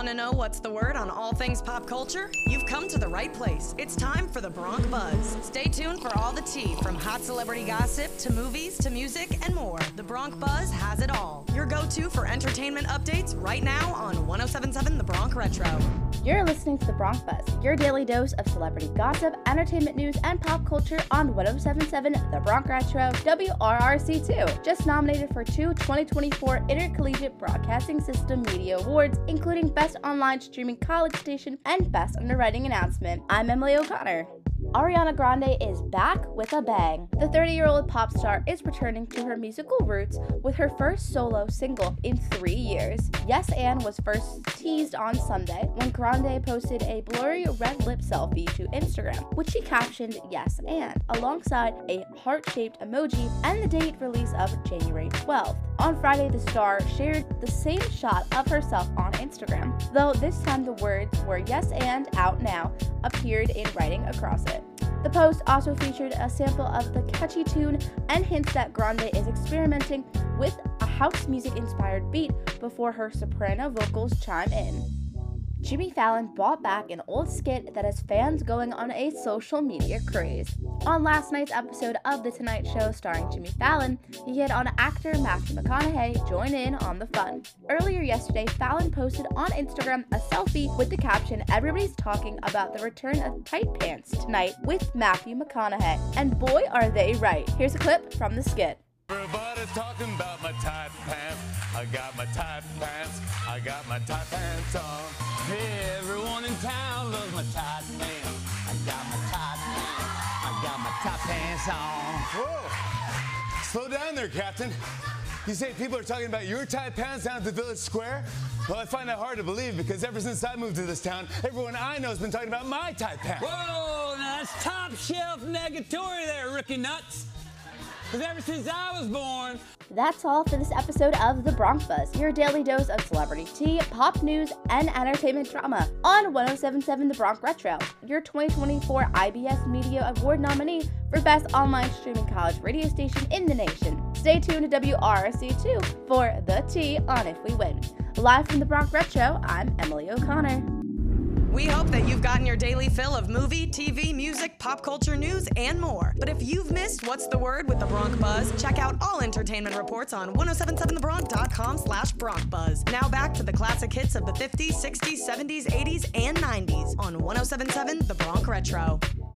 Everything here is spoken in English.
Want to know what's the word on all things pop culture? You've come to the right place. It's time for the Bronc Buzz. Stay tuned for all the tea from hot celebrity gossip to movies to music and more. The Bronc Buzz has it all. Your go to for entertainment updates right now on 1077 The Bronc Retro. You're listening to The Bronc Buzz, your daily dose of celebrity gossip, entertainment news, and pop culture on 1077 The Bronc Retro WRRC2. Just nominated for two 2024 Intercollegiate Broadcasting System Media Awards, including Best Online Streaming College Station and Best Underwriting Announcement. I'm Emily O'Connor. Ariana Grande is back with a bang. The 30 year old pop star is returning to her musical roots with her first solo single in three years. Yes and was first teased on Sunday when Grande posted a blurry red lip selfie to Instagram, which she captioned Yes and, alongside a heart shaped emoji and the date release of January 12th. On Friday, the star shared the same shot of herself on Instagram, though this time the words were Yes and Out Now appeared in writing across it. The post also featured a sample of the catchy tune and hints that Grande is experimenting with a house music inspired beat before her soprano vocals chime in. Jimmy Fallon brought back an old skit that has fans going on a social media craze. On last night's episode of The Tonight Show starring Jimmy Fallon, he had on actor Matthew McConaughey join in on the fun. Earlier yesterday, Fallon posted on Instagram a selfie with the caption, Everybody's talking about the return of tight pants tonight with Matthew McConaughey. And boy, are they right. Here's a clip from the skit. Everybody's talking about my tight. I got my tight pants. I got my tight pants on. Hey, everyone in town loves my tight pants. I got my tight pants. I got my tight pants on. Whoa! Slow down there, Captain. You say people are talking about your tight pants down at the village square? Well, I find that hard to believe because ever since I moved to this town, everyone I know has been talking about my tight pants. Whoa, now that's top shelf negatory there, rookie nuts. Because ever since I was born, That's all for this episode of The Bronc Buzz, your daily dose of celebrity tea, pop news, and entertainment drama on 1077 The Bronc Retro, your 2024 IBS Media Award nominee for Best Online Streaming College Radio Station in the nation. Stay tuned to WRSC2 for the tea on If We Win. Live from The Bronc Retro, I'm Emily O'Connor. We hope that you've gotten your daily fill of movie, TV, music, pop culture news, and more. But if you've missed What's the Word with the Bronc Buzz, check out all entertainment reports on 1077thebronc.com slash Bronc Buzz. Now back to the classic hits of the 50s, 60s, 70s, 80s, and 90s on 1077 The Bronc Retro.